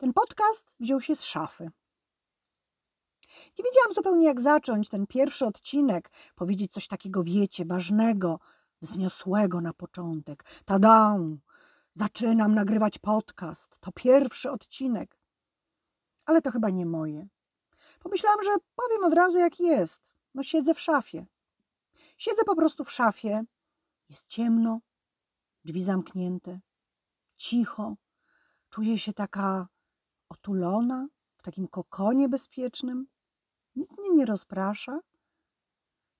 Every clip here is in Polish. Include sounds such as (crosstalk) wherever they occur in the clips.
Ten podcast wziął się z szafy. Nie wiedziałam zupełnie, jak zacząć ten pierwszy odcinek, powiedzieć coś takiego, wiecie, ważnego, wzniosłego na początek. Tada! Zaczynam nagrywać podcast. To pierwszy odcinek. Ale to chyba nie moje. Pomyślałam, że powiem od razu, jak jest. No, siedzę w szafie. Siedzę po prostu w szafie. Jest ciemno, drzwi zamknięte, cicho. Czuję się taka otulona, w takim kokonie bezpiecznym. Nic mnie nie rozprasza.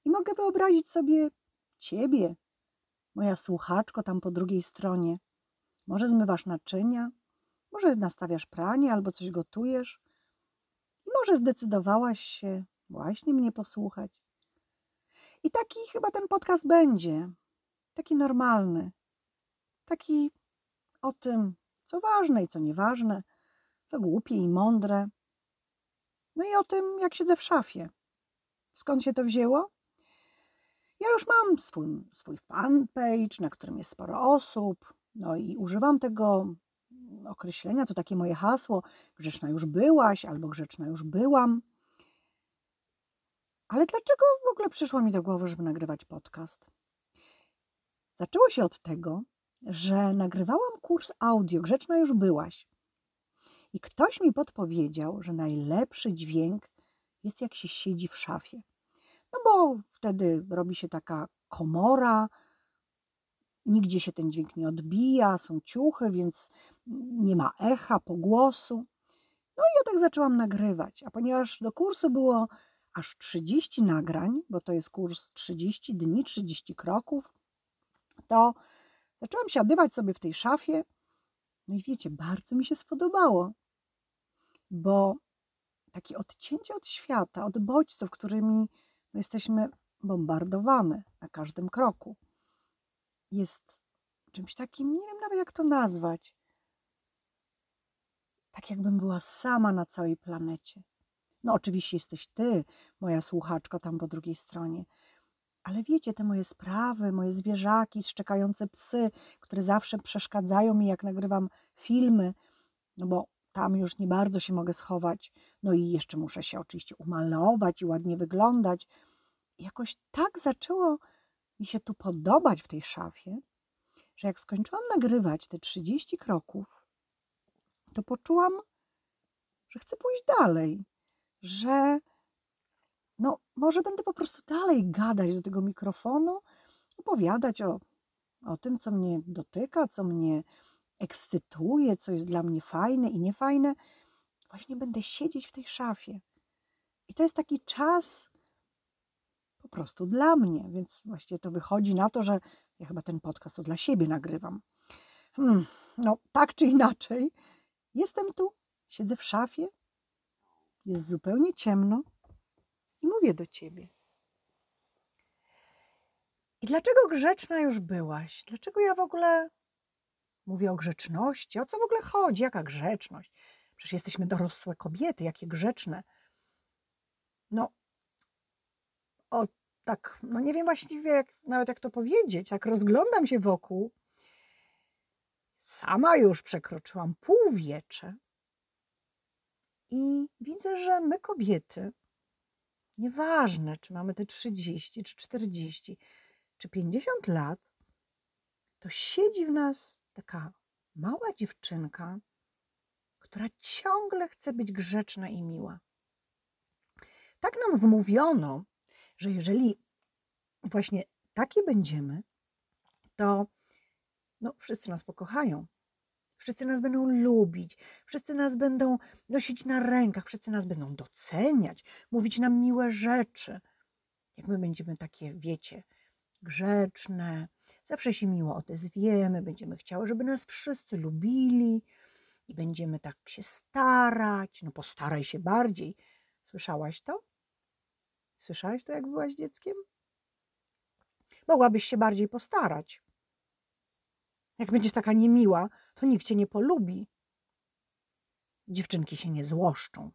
I mogę wyobrazić sobie ciebie, moja słuchaczko tam po drugiej stronie. Może zmywasz naczynia, może nastawiasz pranie albo coś gotujesz. I może zdecydowałaś się właśnie mnie posłuchać. I taki chyba ten podcast będzie. Taki normalny. Taki o tym, co ważne i co nieważne, co głupie i mądre. No i o tym, jak siedzę w szafie. Skąd się to wzięło? Ja już mam swój, swój fanpage, na którym jest sporo osób, no i używam tego określenia, to takie moje hasło, grzeczna już byłaś albo grzeczna już byłam. Ale dlaczego w ogóle przyszło mi do głowy, żeby nagrywać podcast? Zaczęło się od tego, że nagrywałam kurs audio, grzeczna już byłaś. I ktoś mi podpowiedział, że najlepszy dźwięk jest jak się siedzi w szafie. No bo wtedy robi się taka komora, nigdzie się ten dźwięk nie odbija, są ciuchy, więc nie ma echa, pogłosu. No i ja tak zaczęłam nagrywać, a ponieważ do kursu było aż 30 nagrań, bo to jest kurs 30 dni, 30 kroków, to zaczęłam siadywać sobie w tej szafie. No i wiecie, bardzo mi się spodobało, bo takie odcięcie od świata, od bodźców, którymi no, jesteśmy bombardowane na każdym kroku, jest czymś takim, nie wiem nawet jak to nazwać. Tak jakbym była sama na całej planecie. No, oczywiście jesteś ty, moja słuchaczka tam po drugiej stronie. Ale wiecie, te moje sprawy, moje zwierzaki, szczekające psy, które zawsze przeszkadzają mi, jak nagrywam filmy, no bo tam już nie bardzo się mogę schować. No i jeszcze muszę się oczywiście umalować i ładnie wyglądać. Jakoś tak zaczęło mi się tu podobać w tej szafie, że jak skończyłam nagrywać te 30 kroków, to poczułam, że chcę pójść dalej, że no, może będę po prostu dalej gadać do tego mikrofonu, opowiadać o, o tym, co mnie dotyka, co mnie ekscytuje, co jest dla mnie fajne i niefajne. Właśnie będę siedzieć w tej szafie. I to jest taki czas po prostu dla mnie, więc właściwie to wychodzi na to, że ja chyba ten podcast to dla siebie nagrywam. Hmm, no, tak czy inaczej, jestem tu, siedzę w szafie, jest zupełnie ciemno i mówię do ciebie. I dlaczego grzeczna już byłaś? Dlaczego ja w ogóle mówię o grzeczności? O co w ogóle chodzi? Jaka grzeczność? Przecież jesteśmy dorosłe kobiety, jakie grzeczne. No, o tak, no nie wiem właściwie jak, nawet jak to powiedzieć. Tak rozglądam się wokół. Sama już przekroczyłam półwiecze. I widzę, że my kobiety, nieważne czy mamy te 30, czy 40, czy 50 lat, to siedzi w nas taka mała dziewczynka, która ciągle chce być grzeczna i miła. Tak nam wmówiono, że jeżeli właśnie takie będziemy, to no, wszyscy nas pokochają. Wszyscy nas będą lubić, wszyscy nas będą nosić na rękach, wszyscy nas będą doceniać, mówić nam miłe rzeczy. Jak my będziemy takie, wiecie, grzeczne, zawsze się miło odezwiemy, będziemy chciały, żeby nas wszyscy lubili i będziemy tak się starać. No postaraj się bardziej. Słyszałaś to? Słyszałaś to, jak byłaś dzieckiem? Mogłabyś się bardziej postarać. Jak będziesz taka niemiła, to nikt cię nie polubi. Dziewczynki się nie złoszczą.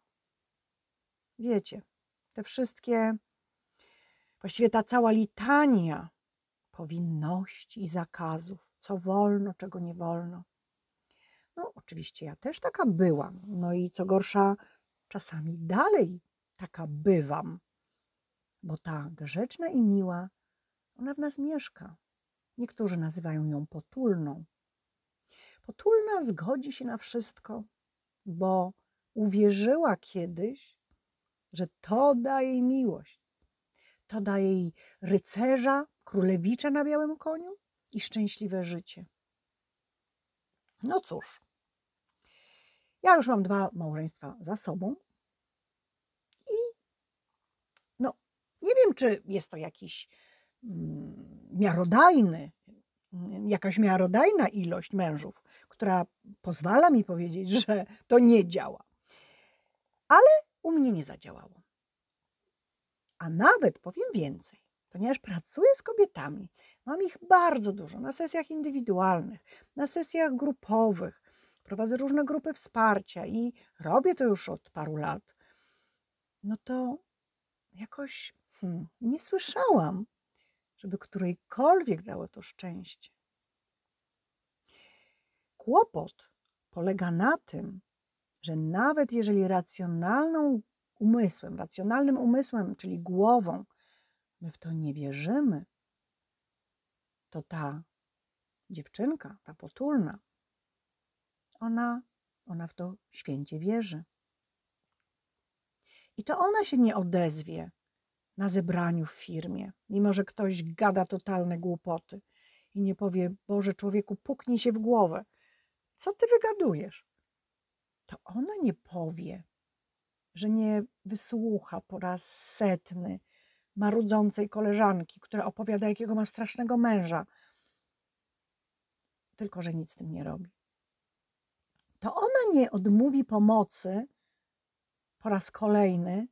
Wiecie, te wszystkie, właściwie ta cała litania powinności i zakazów, co wolno, czego nie wolno. No, oczywiście ja też taka byłam. No i co gorsza, czasami dalej taka bywam, bo ta grzeczna i miła, ona w nas mieszka. Niektórzy nazywają ją potulną. Potulna zgodzi się na wszystko, bo uwierzyła kiedyś, że to daje jej miłość. To daje jej rycerza, królewicza na białym koniu i szczęśliwe życie. No cóż, ja już mam dwa małżeństwa za sobą i no, nie wiem, czy jest to jakiś mm, miarodajny, jakaś miarodajna ilość mężów, która pozwala mi powiedzieć, że to nie działa. Ale u mnie nie zadziałało. A nawet powiem więcej, ponieważ pracuję z kobietami, mam ich bardzo dużo na sesjach indywidualnych, na sesjach grupowych, prowadzę różne grupy wsparcia i robię to już od paru lat, no to jakoś hmm, nie słyszałam, żeby którejkolwiek dało to szczęście. Kłopot polega na tym, że nawet jeżeli racjonalną umysłem, racjonalnym umysłem, czyli głową, my w to nie wierzymy, to ta dziewczynka, ta potulna, ona, ona w to święcie wierzy. I to ona się nie odezwie na zebraniu w firmie, mimo że ktoś gada totalne głupoty i nie powie: Boże, człowieku, puknij się w głowę. Co ty wygadujesz? To ona nie powie, że nie wysłucha po raz setny marudzącej koleżanki, która opowiada, jakiego ma strasznego męża, tylko że nic z tym nie robi. To ona nie odmówi pomocy po raz kolejny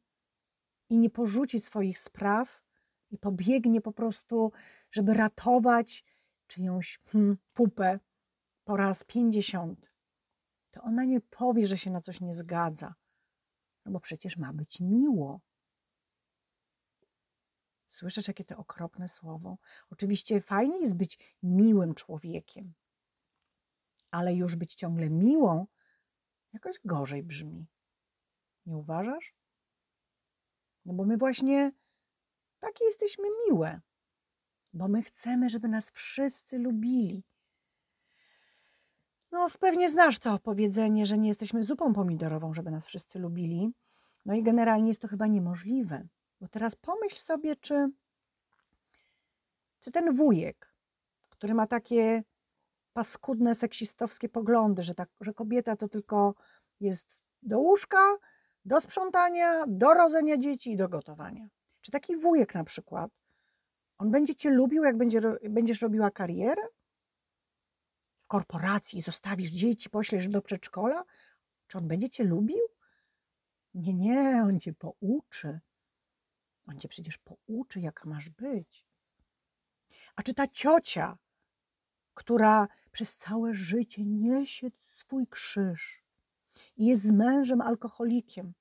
i nie porzuci swoich spraw i pobiegnie po prostu, żeby ratować czyjąś hmm, pupę po raz pięćdziesiąty. To ona nie powie, że się na coś nie zgadza, no bo przecież ma być miło. Słyszysz, jakie to okropne słowo? Oczywiście fajnie jest być miłym człowiekiem, ale już być ciągle miłą jakoś gorzej brzmi. Nie uważasz? No bo my właśnie takie jesteśmy miłe, bo my chcemy, żeby nas wszyscy lubili. No, pewnie znasz to powiedzenie, że nie jesteśmy zupą pomidorową, żeby nas wszyscy lubili. No i generalnie jest to chyba niemożliwe. Bo teraz pomyśl sobie, czy, czy ten wujek, który ma takie paskudne, seksistowskie poglądy, że, tak, że kobieta to tylko jest do łóżka, do sprzątania, do rodzenia dzieci i do gotowania. Czy taki wujek na przykład, on będzie cię lubił, jak będzie, będziesz robiła karierę? W korporacji zostawisz dzieci, poślesz do przedszkola? Czy on będzie cię lubił? Nie, nie, on cię pouczy. On cię przecież pouczy, jaka masz być. A czy ta ciocia, która przez całe życie niesie swój krzyż i jest z mężem alkoholikiem,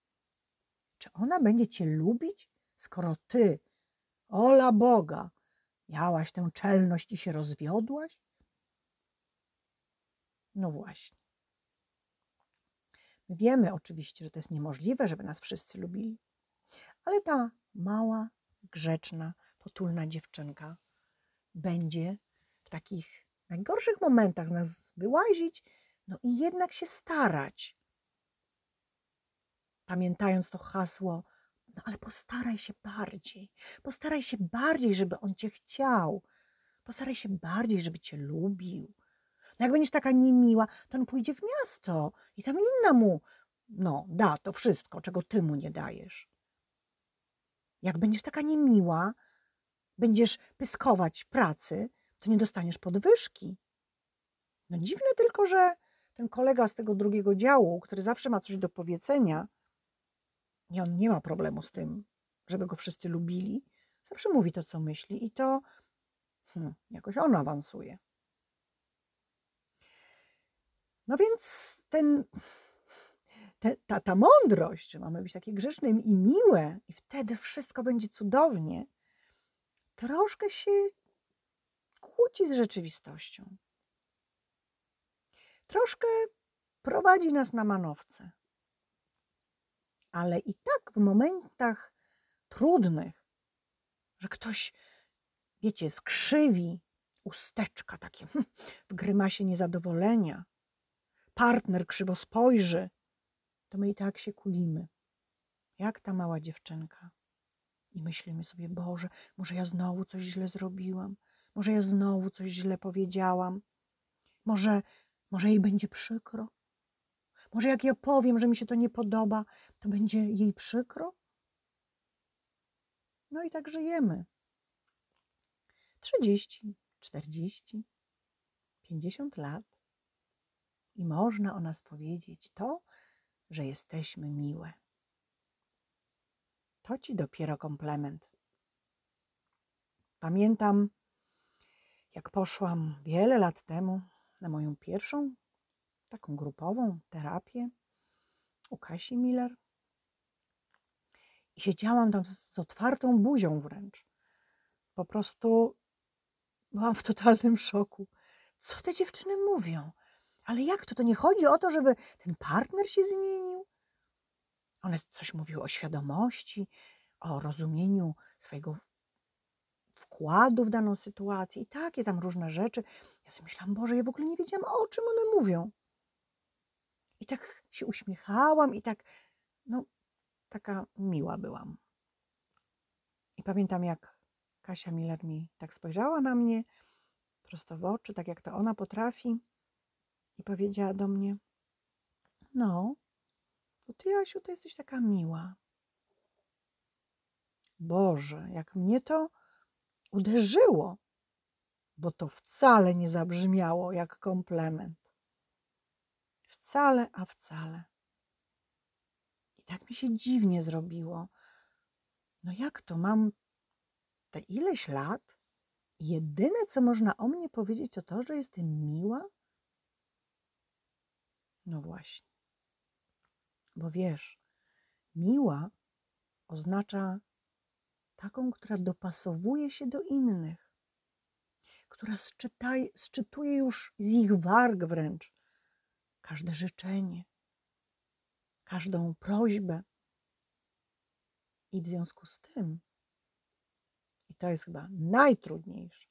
czy ona będzie cię lubić, skoro ty, ola Boga, miałaś tę czelność i się rozwiodłaś? No właśnie. My wiemy oczywiście, że to jest niemożliwe, żeby nas wszyscy lubili, ale ta mała, grzeczna, potulna dziewczynka będzie w takich najgorszych momentach z nas wyłazić, no i jednak się starać. Pamiętając to hasło, no ale postaraj się bardziej, postaraj się bardziej, żeby on cię chciał, postaraj się bardziej, żeby cię lubił. No jak będziesz taka niemiła, to on pójdzie w miasto i tam inna mu, no, da to wszystko, czego ty mu nie dajesz. Jak będziesz taka niemiła, będziesz pyskować pracy, to nie dostaniesz podwyżki. No dziwne tylko, że ten kolega z tego drugiego działu, który zawsze ma coś do powiedzenia, i on nie ma problemu z tym, żeby go wszyscy lubili, zawsze mówi to, co myśli, i to hmm, jakoś on awansuje. No więc ten te, ta, ta mądrość, że mamy być takie grzeczne i miłe, i wtedy wszystko będzie cudownie, troszkę się kłóci z rzeczywistością. Troszkę prowadzi nas na manowce. Ale i tak w momentach trudnych, że ktoś, wiecie, skrzywi usteczka takie w grymasie niezadowolenia, partner krzywo spojrzy, to my i tak się kulimy, jak ta mała dziewczynka. I myślimy sobie, Boże, może ja znowu coś źle zrobiłam, może ja znowu coś źle powiedziałam, może, może jej będzie przykro. Może jak ja powiem, że mi się to nie podoba, to będzie jej przykro? No i tak żyjemy. 30, 40, 50 lat. I można o nas powiedzieć to, że jesteśmy miłe. To ci dopiero komplement. Pamiętam, jak poszłam wiele lat temu na moją pierwszą taką grupową terapię u Kasi Miller. I siedziałam tam z otwartą buzią wręcz. Po prostu byłam w totalnym szoku. Co te dziewczyny mówią? Ale jak to? To nie chodzi o to, żeby ten partner się zmienił? One coś mówiły o świadomości, o rozumieniu swojego wkładu w daną sytuację i takie tam różne rzeczy. Ja sobie myślałam, Boże, ja w ogóle nie wiedziałam, o czym one mówią. I tak się uśmiechałam i tak, no, taka miła byłam. I pamiętam, jak Kasia Miller mi tak spojrzała na mnie prosto w oczy, tak jak to ona potrafi, i powiedziała do mnie: No, to ty, Asiu, to jesteś taka miła. Boże, jak mnie to uderzyło, bo to wcale nie zabrzmiało jak komplement. Wcale, a wcale. I tak mi się dziwnie zrobiło. No jak to mam te ileś lat? Jedyne, co można o mnie powiedzieć, to to, że jestem miła? No właśnie. Bo wiesz, miła oznacza taką, która dopasowuje się do innych, która szczytaj, szczytuje już z ich warg wręcz każde życzenie, każdą prośbę. I w związku z tym, i to jest chyba najtrudniejsze,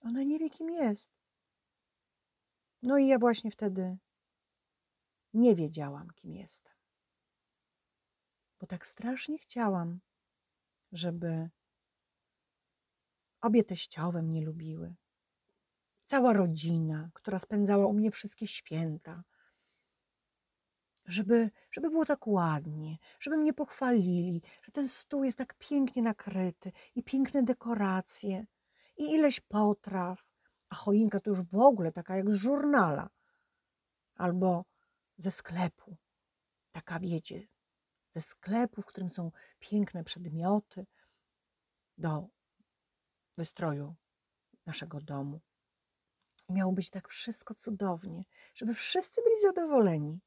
ona nie wie, kim jest. No i ja właśnie wtedy nie wiedziałam, kim jestem. Bo tak strasznie chciałam, żeby obie teściowe mnie lubiły. Cała rodzina, która spędzała u mnie wszystkie święta, żeby, żeby było tak ładnie, żeby mnie pochwalili, że ten stół jest tak pięknie nakryty i piękne dekoracje i ileś potraw, a choinka to już w ogóle taka jak z żurnala albo ze sklepu. Taka wiecie, ze sklepu, w którym są piękne przedmioty do wystroju naszego domu. I miało być tak wszystko cudownie, żeby wszyscy byli zadowoleni.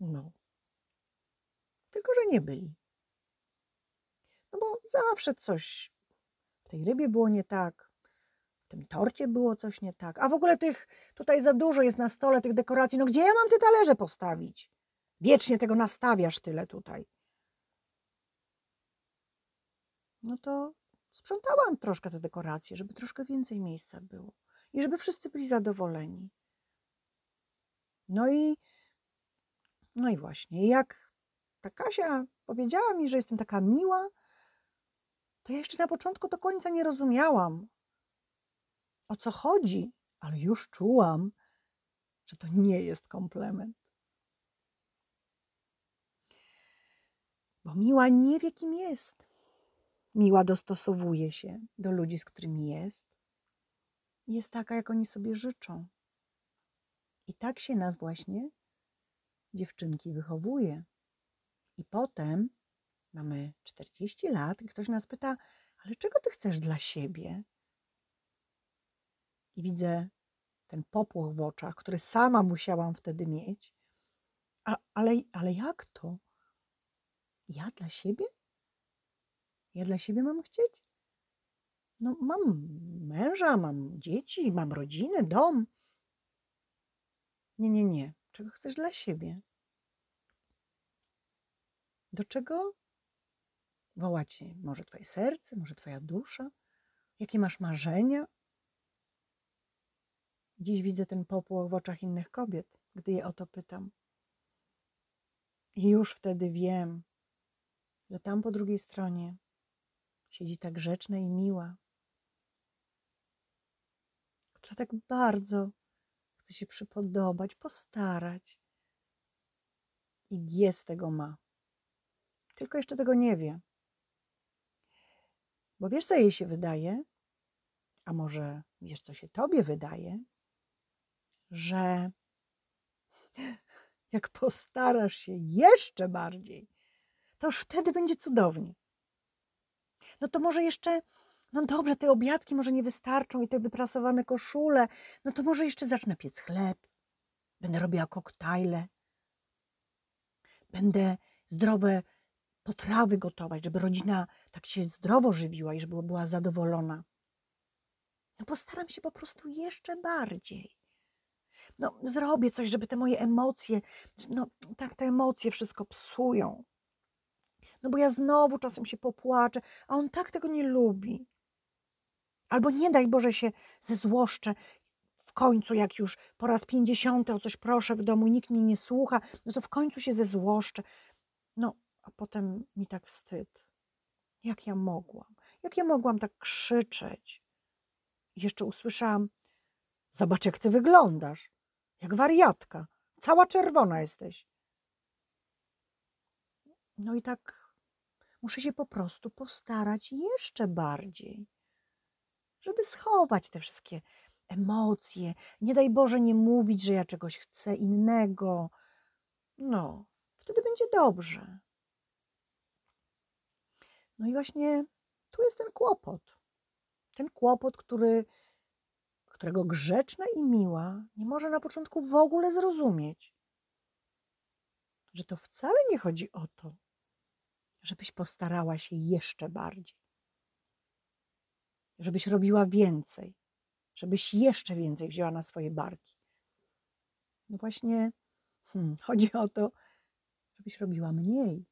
No. Tylko, że nie byli. No bo zawsze coś w tej rybie było nie tak, tym torcie było coś nie tak, a w ogóle tych tutaj za dużo jest na stole tych dekoracji. No gdzie ja mam te talerze postawić? Wiecznie tego nastawiasz tyle tutaj. No to sprzątałam troszkę te dekoracje, żeby troszkę więcej miejsca było i żeby wszyscy byli zadowoleni. No i no i właśnie, jak ta Kasia powiedziała mi, że jestem taka miła, to ja jeszcze na początku do końca nie rozumiałam, o co chodzi, ale już czułam, że to nie jest komplement. Bo miła nie wie, kim jest. Miła dostosowuje się do ludzi, z którymi jest. Jest taka, jak oni sobie życzą. I tak się nas właśnie dziewczynki wychowuje. I potem mamy 40 lat i ktoś nas pyta, ale czego ty chcesz dla siebie? I widzę ten popłoch w oczach, który sama musiałam wtedy mieć. A, ale, ale jak to? Ja dla siebie? Ja dla siebie mam chcieć? No, mam męża, mam dzieci, mam rodzinę, dom. Nie, nie, nie. Czego chcesz dla siebie? Do czego woła cię może twoje serce, może twoja dusza? Jakie masz marzenia? Dziś widzę ten popłoch w oczach innych kobiet, gdy je o to pytam. I już wtedy wiem, że tam po drugiej stronie siedzi ta grzeczna i miła, która tak bardzo chce się przypodobać, postarać. I G z tego ma. Tylko jeszcze tego nie wie. Bo wiesz, co jej się wydaje? A może wiesz, co się tobie wydaje? Że (laughs) jak postarasz się jeszcze bardziej, to już wtedy będzie cudownie. No to może jeszcze, no dobrze, te obiadki może nie wystarczą i te wyprasowane koszule, no to może jeszcze zacznę piec chleb, będę robiła koktajle, będę zdrowe potrawy gotować, żeby rodzina tak się zdrowo żywiła i żeby była zadowolona. No postaram się po prostu jeszcze bardziej. No, zrobię coś, żeby te moje emocje, no tak te emocje wszystko psują. No bo ja znowu czasem się popłaczę, a on tak tego nie lubi. Albo nie daj Boże się zezłoszczę w końcu, jak już po raz pięćdziesiąty o coś proszę w domu i nikt mnie nie słucha, no to w końcu się zezłoszczę. No, a potem mi tak wstyd. Jak ja mogłam? Jak ja mogłam tak krzyczeć? I jeszcze usłyszałam: Zobacz, jak ty wyglądasz. Jak wariatka. Cała czerwona jesteś. No i tak muszę się po prostu postarać jeszcze bardziej, żeby schować te wszystkie emocje. Nie daj Boże nie mówić, że ja czegoś chcę innego. No, wtedy będzie dobrze. No i właśnie tu jest ten kłopot. Ten kłopot, który, którego grzeczna i miła nie może na początku w ogóle zrozumieć. Że to wcale nie chodzi o to, żebyś postarała się jeszcze bardziej. Żebyś robiła więcej, żebyś jeszcze więcej wzięła na swoje barki. No właśnie hmm, chodzi o to, żebyś robiła mniej,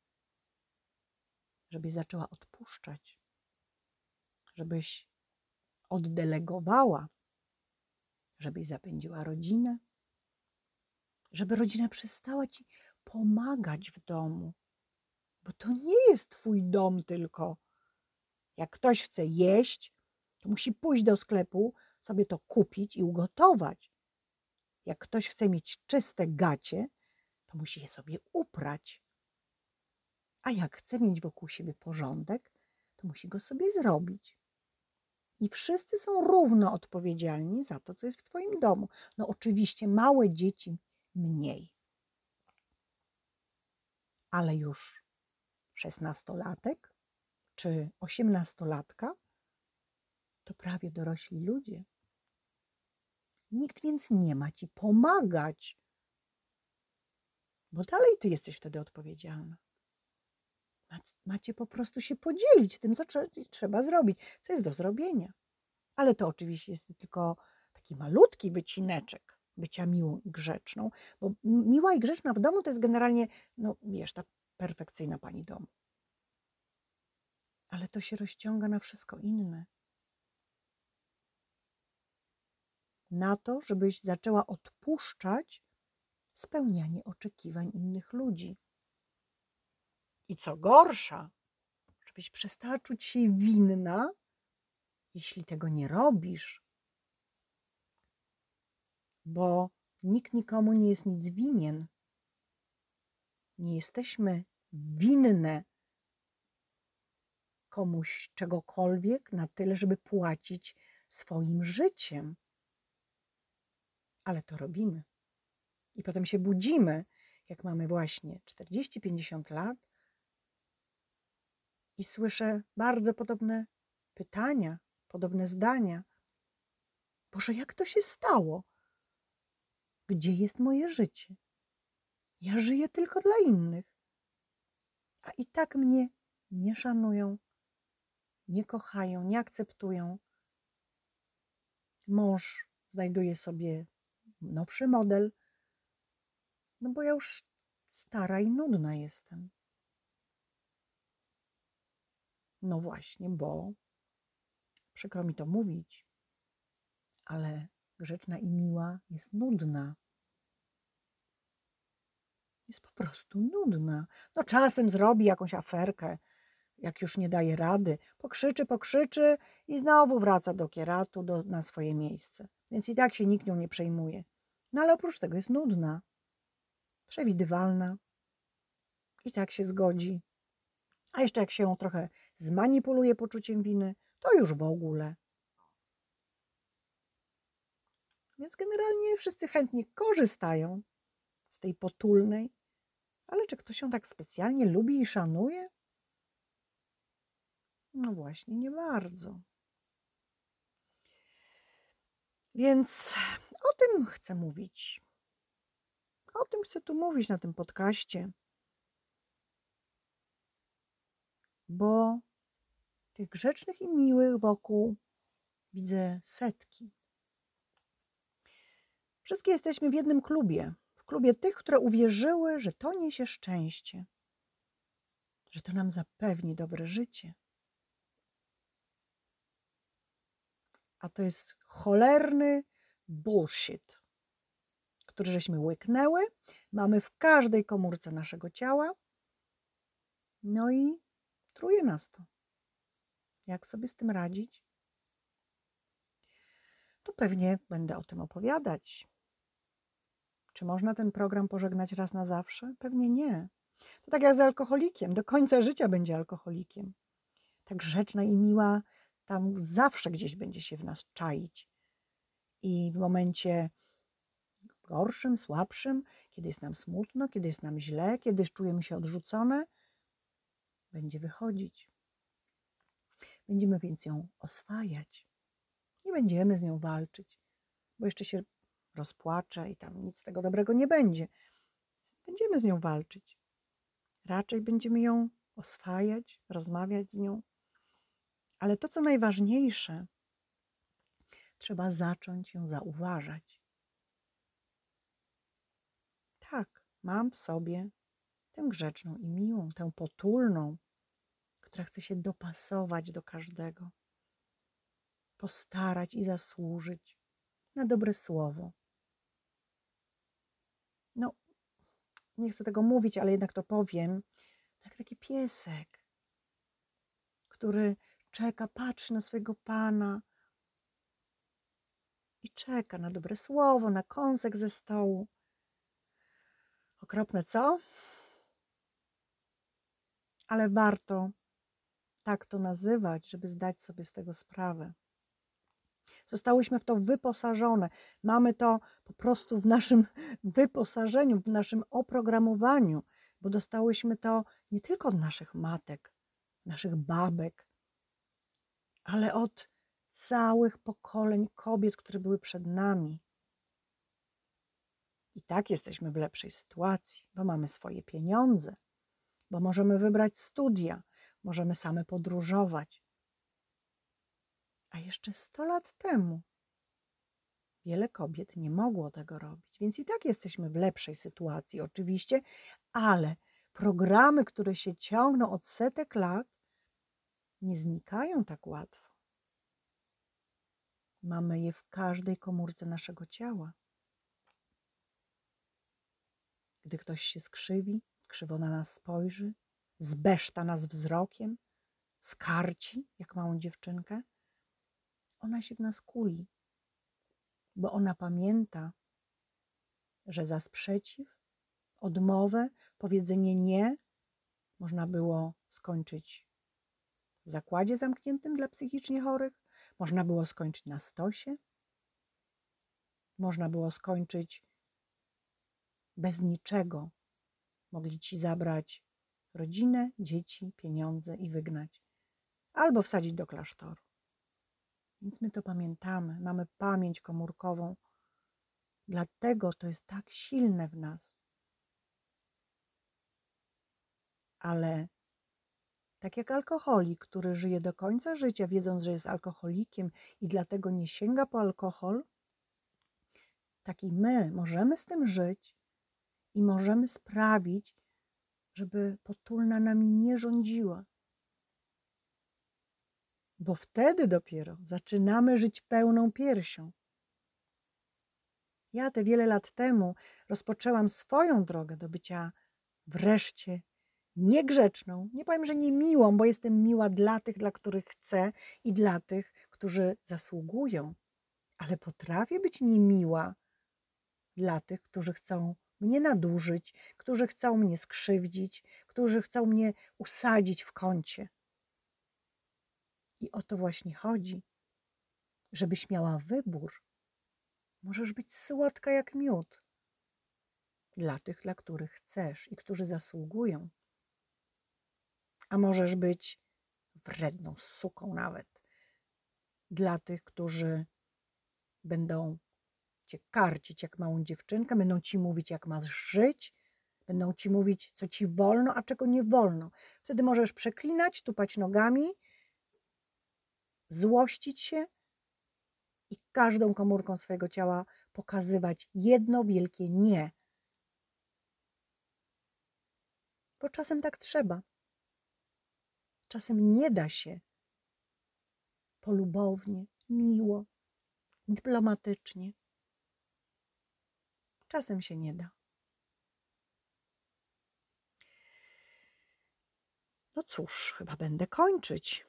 żebyś zaczęła odpuszczać, żebyś oddelegowała, żebyś zapędziła rodzinę, żeby rodzina przestała ci pomagać w domu, bo to nie jest twój dom tylko. Jak ktoś chce jeść, to musi pójść do sklepu, sobie to kupić i ugotować. Jak ktoś chce mieć czyste gacie, to musi je sobie uprać. A jak chce mieć wokół siebie porządek, to musi go sobie zrobić. I wszyscy są równo odpowiedzialni za to, co jest w Twoim domu. No, oczywiście, małe dzieci mniej. Ale już szesnastolatek czy osiemnastolatka to prawie dorośli ludzie. Nikt więc nie ma ci pomagać, bo dalej ty jesteś wtedy odpowiedzialna. Macie po prostu się podzielić tym, co trzeba zrobić, co jest do zrobienia. Ale to oczywiście jest tylko taki malutki wycineczek bycia miłą i grzeczną, bo miła i grzeczna w domu to jest generalnie, no wiesz, ta perfekcyjna pani domu. Ale to się rozciąga na wszystko inne. Na to, żebyś zaczęła odpuszczać spełnianie oczekiwań innych ludzi. I co gorsza, żebyś przestała czuć się winna, jeśli tego nie robisz, bo nikt nikomu nie jest nic winien. Nie jesteśmy winne komuś czegokolwiek na tyle, żeby płacić swoim życiem. Ale to robimy. I potem się budzimy, jak mamy właśnie 40-50 lat i słyszę bardzo podobne pytania, podobne zdania. Boże, jak to się stało? Gdzie jest moje życie? Ja żyję tylko dla innych. A i tak mnie nie szanują, nie kochają, nie akceptują. Mąż znajduje sobie nowszy model, No bo ja już stara i nudna jestem. No właśnie, bo przykro mi to mówić, ale grzeczna i miła jest nudna. Jest po prostu nudna. No czasem zrobi jakąś aferkę, jak już nie daje rady, pokrzyczy, pokrzyczy i znowu wraca do kieratu, do, na swoje miejsce. Więc i tak się nikt nią nie przejmuje. No ale oprócz tego jest nudna, przewidywalna. I tak się zgodzi. A jeszcze jak się ją trochę zmanipuluje poczuciem winy, to już w ogóle. Więc generalnie wszyscy chętnie korzystają z tej potulnej, ale czy ktoś ją tak specjalnie lubi i szanuje? No właśnie, nie bardzo. Więc o tym chcę mówić. O tym chcę tu mówić na tym podcaście. Bo tych grzecznych i miłych wokół widzę setki. Wszystkie jesteśmy w jednym klubie. W klubie tych, które uwierzyły, że to niesie szczęście, że to nam zapewni dobre życie. A to jest cholerny bullshit, który żeśmy łyknęły, mamy w każdej komórce naszego ciała. No i truje nas to. Jak sobie z tym radzić? To pewnie będę o tym opowiadać. Czy można ten program pożegnać raz na zawsze? Pewnie nie. To tak jak z alkoholikiem. Do końca życia będzie alkoholikiem. Tak grzeczna i miła tam zawsze gdzieś będzie się w nas czaić. I w momencie gorszym, słabszym, kiedy jest nam smutno, kiedy jest nam źle, kiedy czujemy się odrzucone, będzie wychodzić. Będziemy więc ją oswajać. Nie będziemy z nią walczyć, bo jeszcze się rozpłacze i tam nic tego dobrego nie będzie. Będziemy z nią walczyć. Raczej będziemy ją oswajać, rozmawiać z nią. Ale to, co najważniejsze, trzeba zacząć ją zauważać. Tak, mam w sobie tę grzeczną i miłą, tę potulną, która chce się dopasować do każdego, postarać i zasłużyć na dobre słowo. No, nie chcę tego mówić, ale jednak to powiem. Tak taki piesek, który czeka, patrzy na swojego pana i czeka na dobre słowo, na kąsek ze stołu. Okropne, co? Ale warto tak to nazywać, żeby zdać sobie z tego sprawę. Zostałyśmy w to wyposażone. Mamy to po prostu w naszym (laughs) wyposażeniu, w naszym oprogramowaniu, bo dostałyśmy to nie tylko od naszych matek, naszych babek, ale od całych pokoleń kobiet, które były przed nami. I tak jesteśmy w lepszej sytuacji, bo mamy swoje pieniądze, bo możemy wybrać studia, możemy same podróżować. A jeszcze 100 lat temu wiele kobiet nie mogło tego robić, więc i tak jesteśmy w lepszej sytuacji, oczywiście, ale programy, które się ciągną od setek lat, nie znikają tak łatwo. Mamy je w każdej komórce naszego ciała. Gdy ktoś się skrzywi, krzywo na nas spojrzy, zbeszta nas wzrokiem, skarci jak małą dziewczynkę, ona się w nas kuli, bo ona pamięta, że za sprzeciw, odmowę, powiedzenie nie można było skończyć w zakładzie zamkniętym dla psychicznie chorych, można było skończyć na stosie, można było skończyć bez niczego. Mogli ci zabrać rodzinę, dzieci, pieniądze i wygnać, albo wsadzić do klasztoru. Więc my to pamiętamy, mamy pamięć komórkową. Dlatego to jest tak silne w nas. Ale tak jak alkoholik, który żyje do końca życia, wiedząc, że jest alkoholikiem i dlatego nie sięga po alkohol, tak i my możemy z tym żyć i możemy sprawić, żeby potulna nami nie rządziła. Bo wtedy dopiero zaczynamy żyć pełną piersią. Ja te wiele lat temu rozpoczęłam swoją drogę do bycia wreszcie niegrzeczną. Nie powiem, że niemiłą, bo jestem miła dla tych, dla których chcę i dla tych, którzy zasługują, ale potrafię być niemiła dla tych, którzy chcą mnie nadużyć, którzy chcą mnie skrzywdzić, którzy chcą mnie usadzić w kącie. I o to właśnie chodzi, żebyś miała wybór. Możesz być słodka jak miód dla tych, dla których chcesz i którzy zasługują. A możesz być wredną suką nawet dla tych, którzy będą cię karcić jak małą dziewczynkę, będą ci mówić, jak masz żyć, będą ci mówić, co ci wolno, a czego nie wolno. Wtedy możesz przeklinać, tupać nogami, złościć się i każdą komórką swojego ciała pokazywać jedno wielkie nie. Bo czasem tak trzeba. Czasem nie da się polubownie, miło, dyplomatycznie. Czasem się nie da. No cóż, chyba będę kończyć.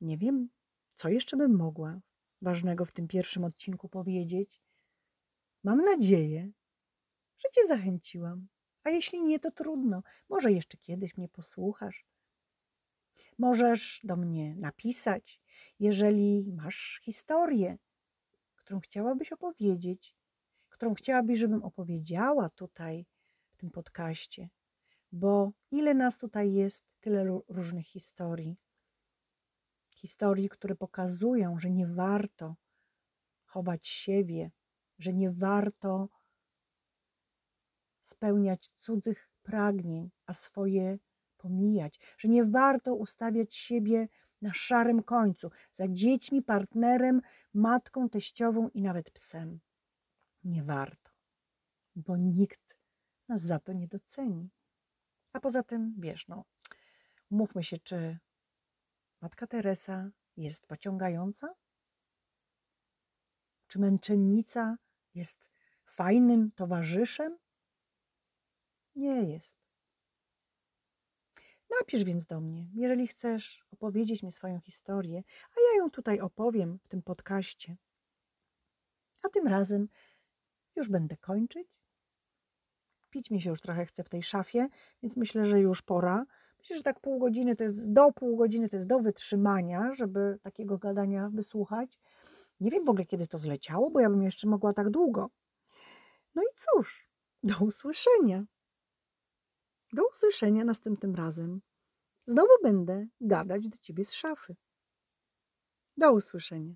Nie wiem, co jeszcze bym mogła ważnego w tym pierwszym odcinku powiedzieć. Mam nadzieję, że Cię zachęciłam. A jeśli nie, to trudno. Może jeszcze kiedyś mnie posłuchasz. Możesz do mnie napisać, jeżeli masz historię, którą chciałabyś opowiedzieć, którą chciałabyś, żebym opowiedziała tutaj w tym podcaście, bo ile nas tutaj jest, tyle różnych historii. Historii, które pokazują, że nie warto chować siebie, że nie warto spełniać cudzych pragnień, a swoje pomijać, że nie warto ustawiać siebie na szarym końcu za dziećmi, partnerem, matką, teściową i nawet psem. Nie warto, bo nikt nas za to nie doceni. A poza tym, wiesz, no, mówmy się, czy matka Teresa jest pociągająca? Czy męczennica jest fajnym towarzyszem? Nie jest. Napisz więc do mnie, jeżeli chcesz opowiedzieć mi swoją historię, a ja ją tutaj opowiem w tym podcaście. A tym razem już będę kończyć. Pić mi się już trochę chce w tej szafie, więc myślę, że już pora. Myślę, że tak pół godziny to jest do pół godziny to jest do wytrzymania, żeby takiego gadania wysłuchać. Nie wiem w ogóle, kiedy to zleciało, bo ja bym jeszcze mogła tak długo. No i cóż, do usłyszenia. Do usłyszenia następnym razem. Znowu będę gadać do ciebie z szafy. Do usłyszenia.